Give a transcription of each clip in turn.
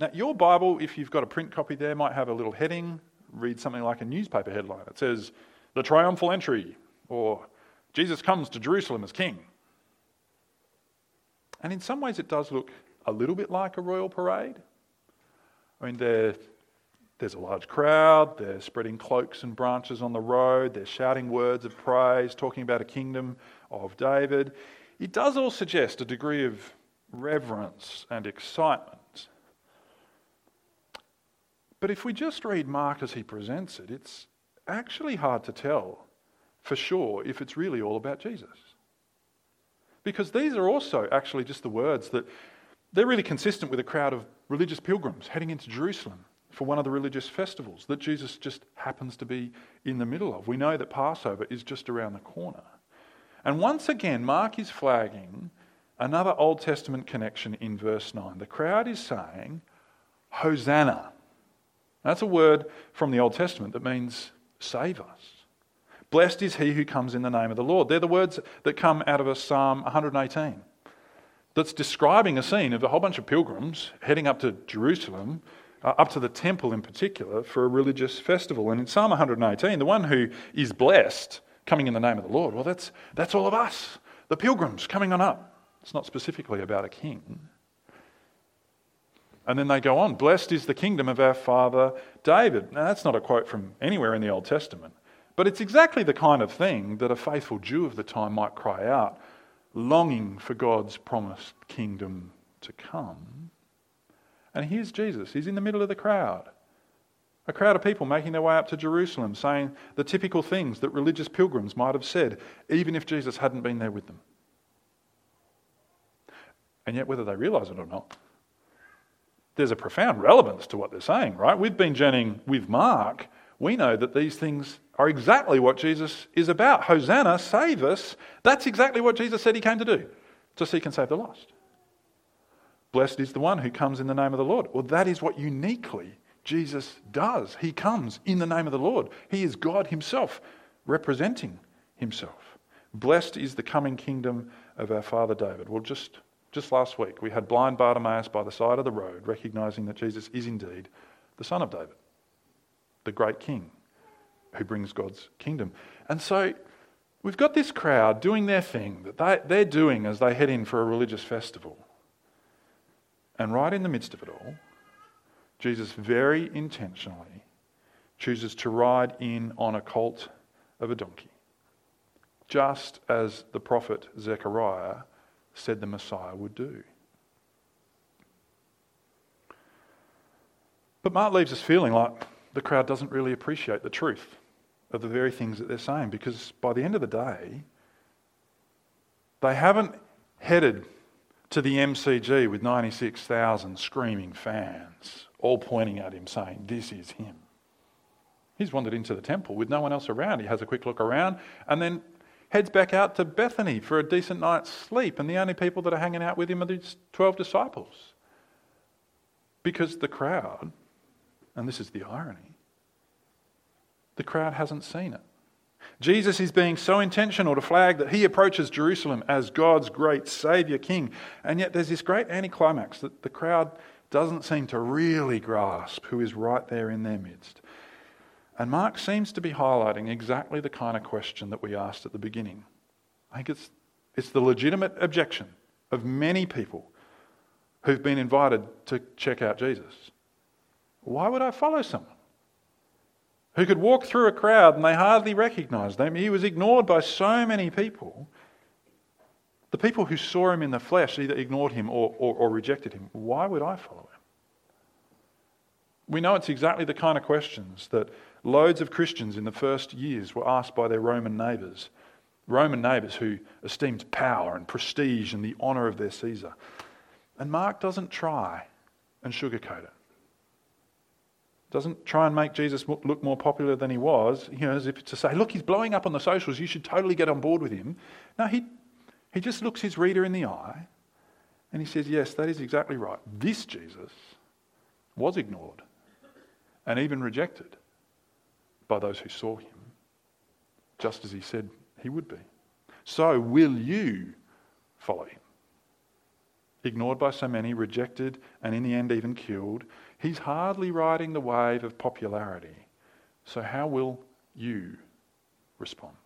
Now, your Bible, if you've got a print copy there, might have a little heading, read something like a newspaper headline. It says, The Triumphal Entry, or Jesus comes to Jerusalem as king. And in some ways, it does look a little bit like a royal parade. I mean, there, there's a large crowd, they're spreading cloaks and branches on the road, they're shouting words of praise, talking about a kingdom of David. It does all suggest a degree of reverence and excitement. But if we just read Mark as he presents it, it's actually hard to tell for sure if it's really all about Jesus. Because these are also actually just the words that they're really consistent with a crowd of religious pilgrims heading into Jerusalem for one of the religious festivals that Jesus just happens to be in the middle of. We know that Passover is just around the corner. And once again, Mark is flagging another Old Testament connection in verse 9. The crowd is saying, Hosanna. That's a word from the Old Testament that means save us. Blessed is he who comes in the name of the Lord. They're the words that come out of a Psalm 118 that's describing a scene of a whole bunch of pilgrims heading up to Jerusalem, uh, up to the temple in particular, for a religious festival. And in Psalm 118, the one who is blessed, coming in the name of the Lord, well, that's, that's all of us, the pilgrims coming on up. It's not specifically about a king. And then they go on, blessed is the kingdom of our father David. Now, that's not a quote from anywhere in the Old Testament, but it's exactly the kind of thing that a faithful Jew of the time might cry out longing for God's promised kingdom to come. And here's Jesus. He's in the middle of the crowd. A crowd of people making their way up to Jerusalem, saying the typical things that religious pilgrims might have said, even if Jesus hadn't been there with them. And yet, whether they realize it or not, there's a profound relevance to what they're saying, right? We've been journeying with Mark. We know that these things are exactly what Jesus is about. Hosanna, save us. That's exactly what Jesus said he came to do to seek and save the lost. Blessed is the one who comes in the name of the Lord. Well, that is what uniquely Jesus does. He comes in the name of the Lord. He is God Himself, representing Himself. Blessed is the coming kingdom of our father David. Well, just, just last week, we had blind Bartimaeus by the side of the road, recognizing that Jesus is indeed the Son of David, the great King who brings God's kingdom. And so we've got this crowd doing their thing that they, they're doing as they head in for a religious festival. And right in the midst of it all, Jesus very intentionally chooses to ride in on a colt of a donkey, just as the prophet Zechariah said the Messiah would do. But Mark leaves us feeling like the crowd doesn't really appreciate the truth of the very things that they're saying because by the end of the day, they haven't headed to the MCG with 96,000 screaming fans, all pointing at him saying, This is him. He's wandered into the temple with no one else around. He has a quick look around and then heads back out to Bethany for a decent night's sleep. And the only people that are hanging out with him are these 12 disciples. Because the crowd, and this is the irony, the crowd hasn't seen it. Jesus is being so intentional to flag that he approaches Jerusalem as God's great Saviour King. And yet there's this great anticlimax that the crowd doesn't seem to really grasp who is right there in their midst. And Mark seems to be highlighting exactly the kind of question that we asked at the beginning. I think it's, it's the legitimate objection of many people who've been invited to check out Jesus. Why would I follow someone? who could walk through a crowd and they hardly recognized him. He was ignored by so many people. The people who saw him in the flesh either ignored him or, or, or rejected him. Why would I follow him? We know it's exactly the kind of questions that loads of Christians in the first years were asked by their Roman neighbours. Roman neighbours who esteemed power and prestige and the honour of their Caesar. And Mark doesn't try and sugarcoat it doesn't try and make Jesus look more popular than he was, you know, as if to say, look, he's blowing up on the socials, you should totally get on board with him. No, he, he just looks his reader in the eye and he says, yes, that is exactly right. This Jesus was ignored and even rejected by those who saw him, just as he said he would be. So, will you follow him? ignored by so many, rejected, and in the end even killed. He's hardly riding the wave of popularity. So, how will you respond?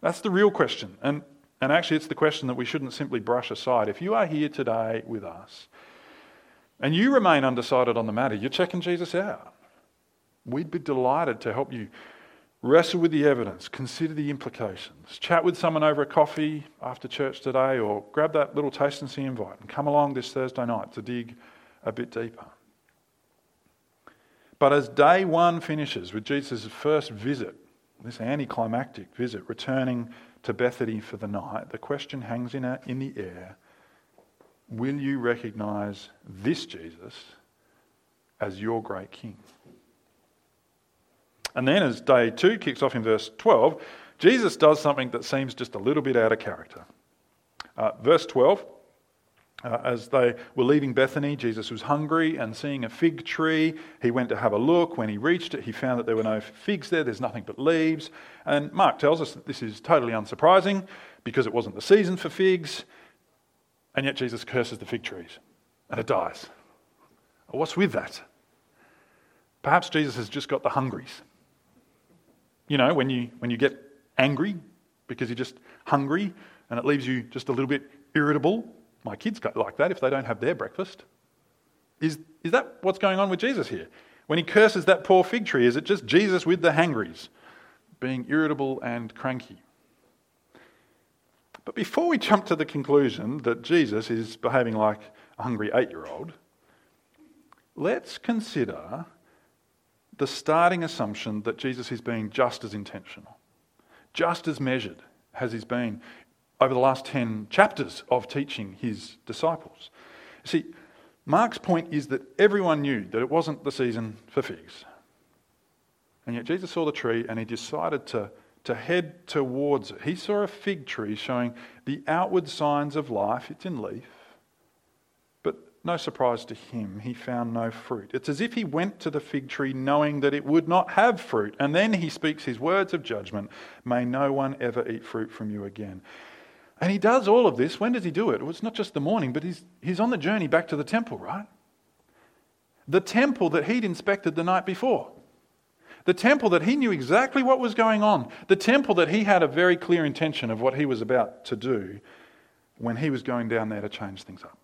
That's the real question. And, and actually, it's the question that we shouldn't simply brush aside. If you are here today with us and you remain undecided on the matter, you're checking Jesus out. We'd be delighted to help you wrestle with the evidence, consider the implications, chat with someone over a coffee after church today, or grab that little taste and see invite and come along this Thursday night to dig a bit deeper. But as day one finishes with Jesus' first visit, this anticlimactic visit, returning to Bethany for the night, the question hangs in, in the air Will you recognize this Jesus as your great king? And then, as day two kicks off in verse 12, Jesus does something that seems just a little bit out of character. Uh, verse 12 uh, as they were leaving Bethany, Jesus was hungry and seeing a fig tree. He went to have a look. When he reached it, he found that there were no figs there, there's nothing but leaves. And Mark tells us that this is totally unsurprising because it wasn't the season for figs. And yet Jesus curses the fig trees and it dies. What's with that? Perhaps Jesus has just got the hungries. You know, when you, when you get angry because you're just hungry and it leaves you just a little bit irritable my kids go like that if they don't have their breakfast. Is, is that what's going on with Jesus here? When he curses that poor fig tree, is it just Jesus with the hangries, being irritable and cranky? But before we jump to the conclusion that Jesus is behaving like a hungry eight year old, let's consider the starting assumption that Jesus is being just as intentional, just as measured as he's been over the last 10 chapters of teaching his disciples. See, Mark's point is that everyone knew that it wasn't the season for figs. And yet Jesus saw the tree and he decided to, to head towards it. He saw a fig tree showing the outward signs of life, it's in leaf. No surprise to him, he found no fruit. It's as if he went to the fig tree knowing that it would not have fruit. And then he speaks his words of judgment May no one ever eat fruit from you again. And he does all of this. When does he do it? Well, it's not just the morning, but he's, he's on the journey back to the temple, right? The temple that he'd inspected the night before. The temple that he knew exactly what was going on. The temple that he had a very clear intention of what he was about to do when he was going down there to change things up.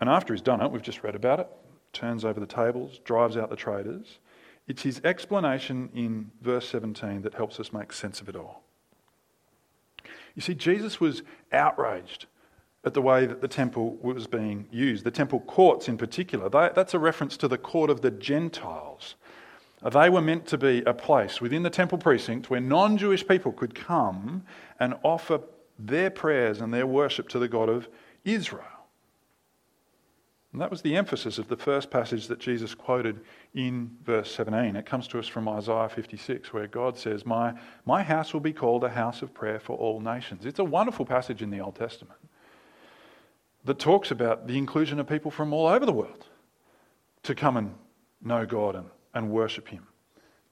And after he's done it, we've just read about it, turns over the tables, drives out the traders. It's his explanation in verse 17 that helps us make sense of it all. You see, Jesus was outraged at the way that the temple was being used, the temple courts in particular. They, that's a reference to the court of the Gentiles. They were meant to be a place within the temple precinct where non Jewish people could come and offer their prayers and their worship to the God of Israel. And that was the emphasis of the first passage that Jesus quoted in verse 17. It comes to us from Isaiah 56, where God says, My, my house will be called a house of prayer for all nations. It's a wonderful passage in the Old Testament that talks about the inclusion of people from all over the world to come and know God and, and worship Him,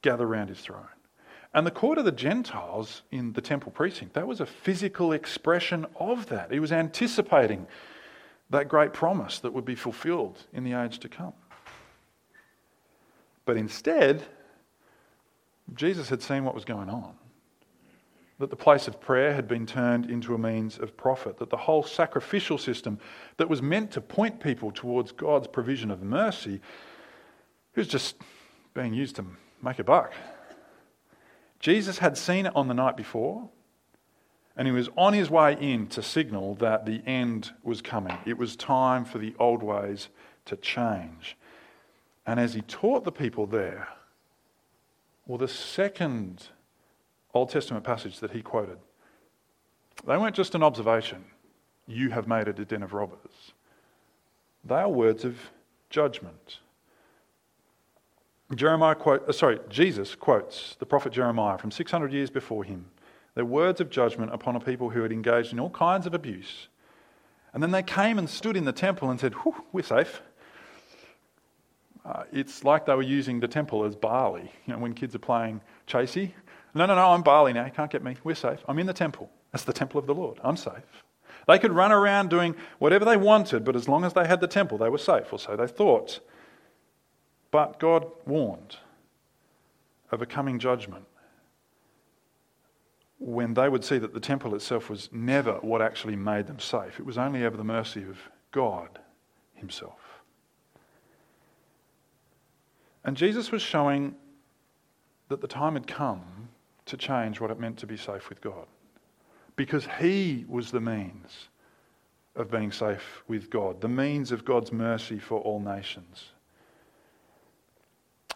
gather around His throne. And the court of the Gentiles in the temple precinct, that was a physical expression of that. He was anticipating that great promise that would be fulfilled in the age to come. But instead, Jesus had seen what was going on. That the place of prayer had been turned into a means of profit. That the whole sacrificial system that was meant to point people towards God's provision of mercy was just being used to make a buck. Jesus had seen it on the night before, and he was on his way in to signal that the end was coming. It was time for the old ways to change. And as he taught the people there, well, the second Old Testament passage that he quoted, they weren't just an observation. You have made it a den of robbers. They are words of judgment. Jeremiah quote, uh, sorry, Jesus quotes the prophet Jeremiah from 600 years before him their words of judgment upon a people who had engaged in all kinds of abuse. And then they came and stood in the temple and said, We're safe. Uh, it's like they were using the temple as Bali. You know, when kids are playing chasey. No, no, no, I'm Bali now. You can't get me. We're safe. I'm in the temple. That's the temple of the Lord. I'm safe. They could run around doing whatever they wanted, but as long as they had the temple, they were safe, or so they thought. But God warned of a coming judgment when they would see that the temple itself was never what actually made them safe. It was only ever the mercy of God Himself. And Jesus was showing that the time had come to change what it meant to be safe with God. Because He was the means of being safe with God, the means of God's mercy for all nations.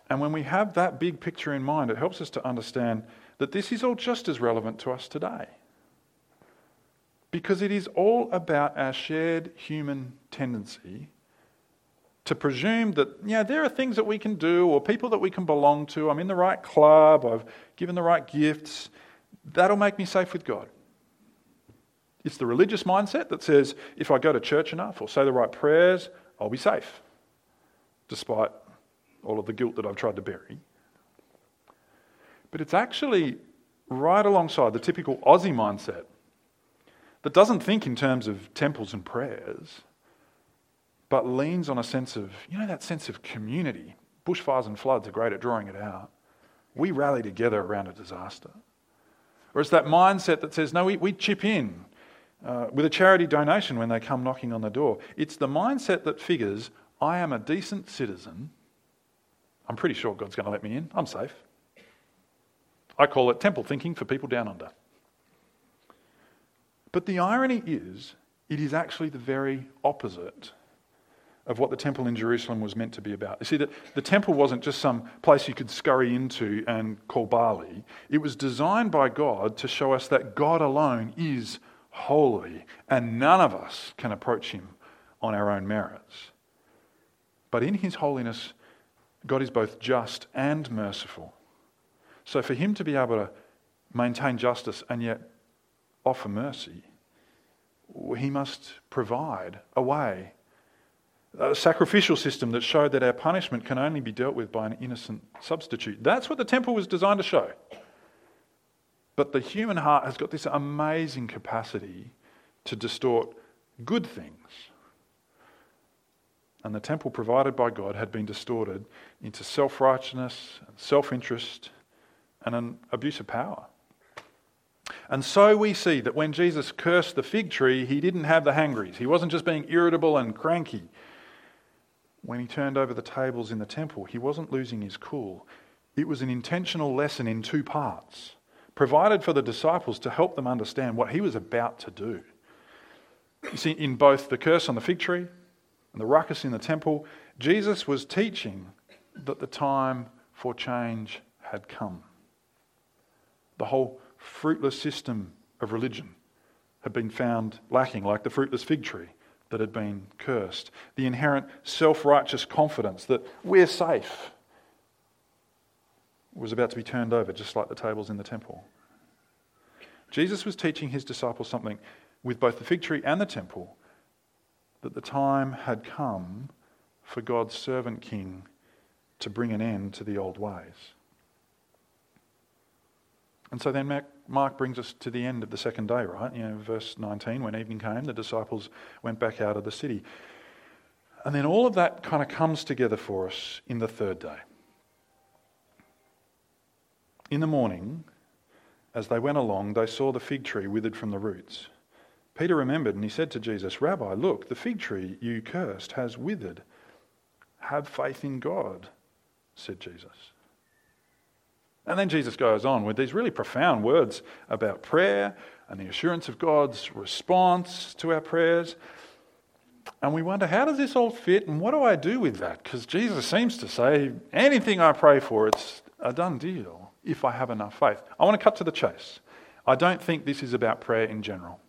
And when we have that big picture in mind, it helps us to understand that this is all just as relevant to us today. Because it is all about our shared human tendency to presume that, yeah, there are things that we can do or people that we can belong to. I'm in the right club, I've given the right gifts. That'll make me safe with God. It's the religious mindset that says if I go to church enough or say the right prayers, I'll be safe, despite all of the guilt that I've tried to bury. But it's actually right alongside the typical Aussie mindset that doesn't think in terms of temples and prayers, but leans on a sense of, you know, that sense of community. Bushfires and floods are great at drawing it out. We rally together around a disaster. Or it's that mindset that says, no, we, we chip in uh, with a charity donation when they come knocking on the door. It's the mindset that figures, I am a decent citizen I'm pretty sure God's going to let me in. I'm safe. I call it temple thinking for people down under. But the irony is, it is actually the very opposite of what the temple in Jerusalem was meant to be about. You see, that the temple wasn't just some place you could scurry into and call Bali. It was designed by God to show us that God alone is holy and none of us can approach him on our own merits. But in his holiness, God is both just and merciful. So for him to be able to maintain justice and yet offer mercy, he must provide a way, a sacrificial system that showed that our punishment can only be dealt with by an innocent substitute. That's what the temple was designed to show. But the human heart has got this amazing capacity to distort good things and the temple provided by God had been distorted into self righteousness, self interest, and an abuse of power. And so we see that when Jesus cursed the fig tree, he didn't have the hangries. He wasn't just being irritable and cranky. When he turned over the tables in the temple, he wasn't losing his cool. It was an intentional lesson in two parts, provided for the disciples to help them understand what he was about to do. You see, in both the curse on the fig tree and the ruckus in the temple, Jesus was teaching that the time for change had come. The whole fruitless system of religion had been found lacking, like the fruitless fig tree that had been cursed. The inherent self righteous confidence that we're safe was about to be turned over, just like the tables in the temple. Jesus was teaching his disciples something with both the fig tree and the temple that the time had come for God's servant king to bring an end to the old ways. And so then Mark brings us to the end of the second day, right? You know, verse 19, when evening came, the disciples went back out of the city. And then all of that kind of comes together for us in the third day. In the morning, as they went along, they saw the fig tree withered from the roots. Peter remembered and he said to Jesus, Rabbi, look, the fig tree you cursed has withered. Have faith in God, said Jesus. And then Jesus goes on with these really profound words about prayer and the assurance of God's response to our prayers. And we wonder, how does this all fit and what do I do with that? Because Jesus seems to say, anything I pray for, it's a done deal if I have enough faith. I want to cut to the chase. I don't think this is about prayer in general.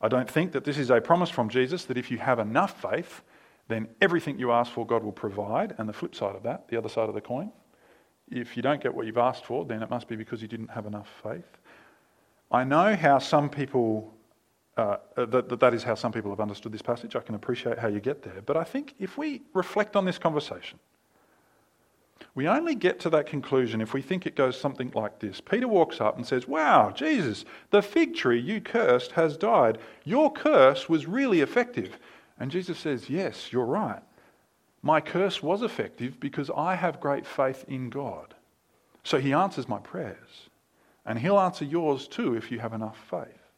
I don't think that this is a promise from Jesus that if you have enough faith, then everything you ask for, God will provide. And the flip side of that, the other side of the coin, if you don't get what you've asked for, then it must be because you didn't have enough faith. I know how some people, uh, that, that that is how some people have understood this passage. I can appreciate how you get there. But I think if we reflect on this conversation, We only get to that conclusion if we think it goes something like this. Peter walks up and says, Wow, Jesus, the fig tree you cursed has died. Your curse was really effective. And Jesus says, Yes, you're right. My curse was effective because I have great faith in God. So he answers my prayers. And he'll answer yours too if you have enough faith.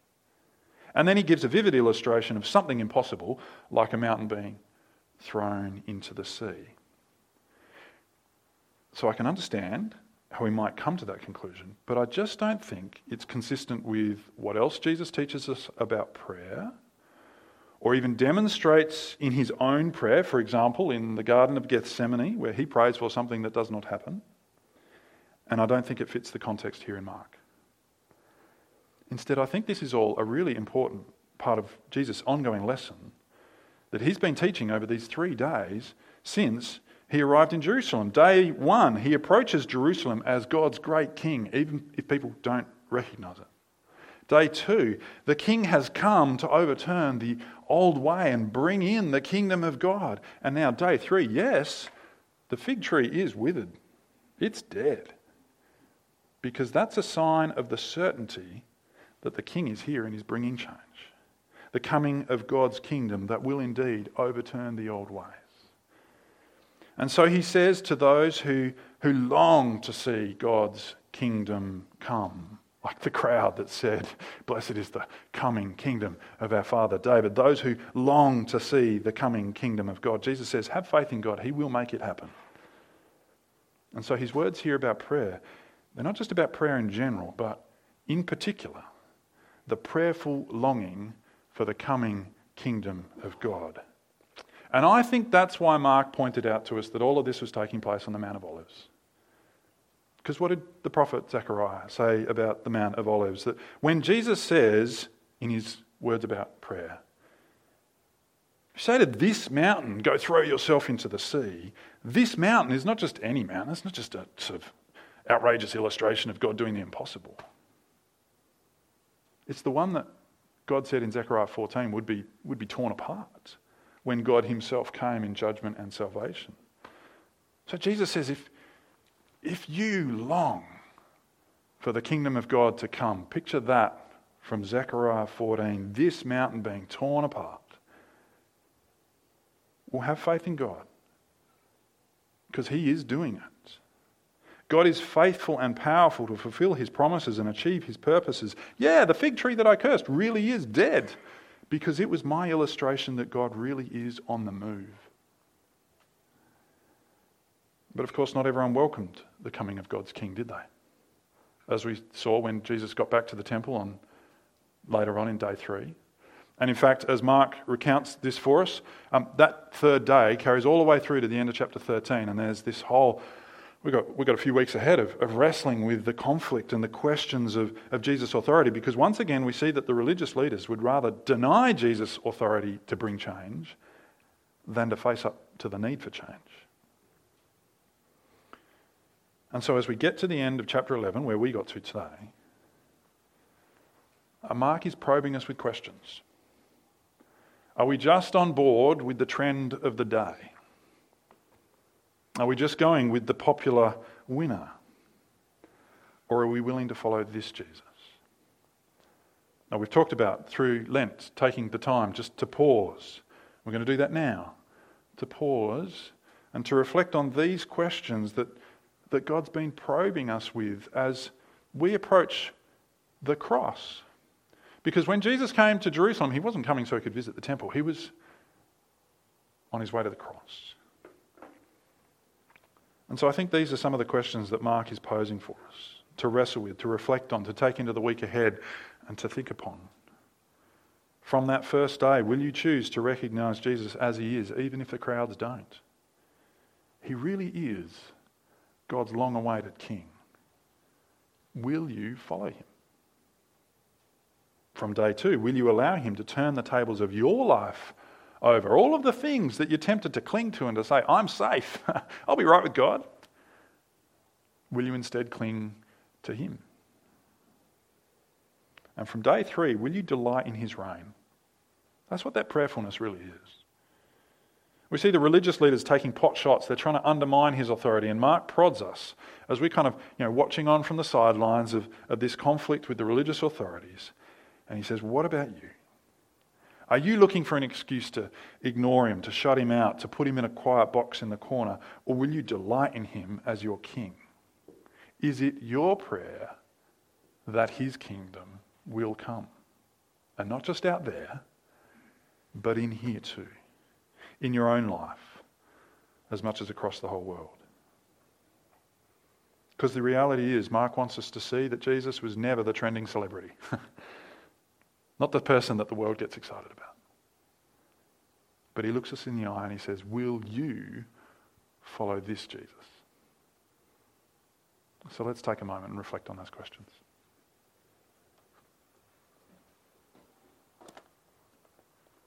And then he gives a vivid illustration of something impossible, like a mountain being thrown into the sea. So I can understand how we might come to that conclusion, but I just don't think it's consistent with what else Jesus teaches us about prayer, or even demonstrates in his own prayer, for example, in the Garden of Gethsemane, where he prays for something that does not happen. And I don't think it fits the context here in Mark. Instead, I think this is all a really important part of Jesus' ongoing lesson that he's been teaching over these three days since he arrived in Jerusalem. Day one, he approaches Jerusalem as God's great king, even if people don't recognize it. Day two, the king has come to overturn the old way and bring in the kingdom of God. And now, day three, yes, the fig tree is withered, it's dead. Because that's a sign of the certainty that the king is here and is bringing change. The coming of God's kingdom that will indeed overturn the old ways. And so he says to those who, who long to see God's kingdom come, like the crowd that said, Blessed is the coming kingdom of our father David, those who long to see the coming kingdom of God, Jesus says, Have faith in God, He will make it happen. And so his words here about prayer, they're not just about prayer in general, but in particular, the prayerful longing for the coming kingdom of God. And I think that's why Mark pointed out to us that all of this was taking place on the Mount of Olives. Because what did the prophet Zechariah say about the Mount of Olives? That when Jesus says in his words about prayer, say to this mountain, go throw yourself into the sea, this mountain is not just any mountain, it's not just a sort of outrageous illustration of God doing the impossible. It's the one that God said in Zechariah 14 would be, would be torn apart when God Himself came in judgment and salvation. So Jesus says, if, if you long for the kingdom of God to come, picture that from Zechariah 14, this mountain being torn apart. Well, have faith in God because He is doing it. God is faithful and powerful to fulfill His promises and achieve His purposes. Yeah, the fig tree that I cursed really is dead because it was my illustration that God really is on the move. But of course, not everyone welcomed the coming of God's King, did they? As we saw when Jesus got back to the temple on later on in day three. And in fact, as Mark recounts this for us, um, that third day carries all the way through to the end of chapter 13, and there's this whole We've got, we've got a few weeks ahead of, of wrestling with the conflict and the questions of, of Jesus' authority because once again we see that the religious leaders would rather deny Jesus' authority to bring change than to face up to the need for change. And so, as we get to the end of chapter 11, where we got to today, uh, Mark is probing us with questions. Are we just on board with the trend of the day? Are we just going with the popular winner? Or are we willing to follow this Jesus? Now, we've talked about through Lent taking the time just to pause. We're going to do that now. To pause and to reflect on these questions that, that God's been probing us with as we approach the cross. Because when Jesus came to Jerusalem, he wasn't coming so he could visit the temple, he was on his way to the cross. And so I think these are some of the questions that Mark is posing for us to wrestle with, to reflect on, to take into the week ahead, and to think upon. From that first day, will you choose to recognize Jesus as he is, even if the crowds don't? He really is God's long awaited King. Will you follow him? From day two, will you allow him to turn the tables of your life over. All of the things that you're tempted to cling to and to say, I'm safe, I'll be right with God. Will you instead cling to Him? And from day three, will you delight in His reign? That's what that prayerfulness really is. We see the religious leaders taking pot shots. They're trying to undermine his authority. And Mark prods us as we're kind of, you know, watching on from the sidelines of, of this conflict with the religious authorities. And he says, What about you? Are you looking for an excuse to ignore him, to shut him out, to put him in a quiet box in the corner? Or will you delight in him as your king? Is it your prayer that his kingdom will come? And not just out there, but in here too in your own life as much as across the whole world. Because the reality is, Mark wants us to see that Jesus was never the trending celebrity, not the person that the world gets excited about. But he looks us in the eye and he says, Will you follow this Jesus? So let's take a moment and reflect on those questions.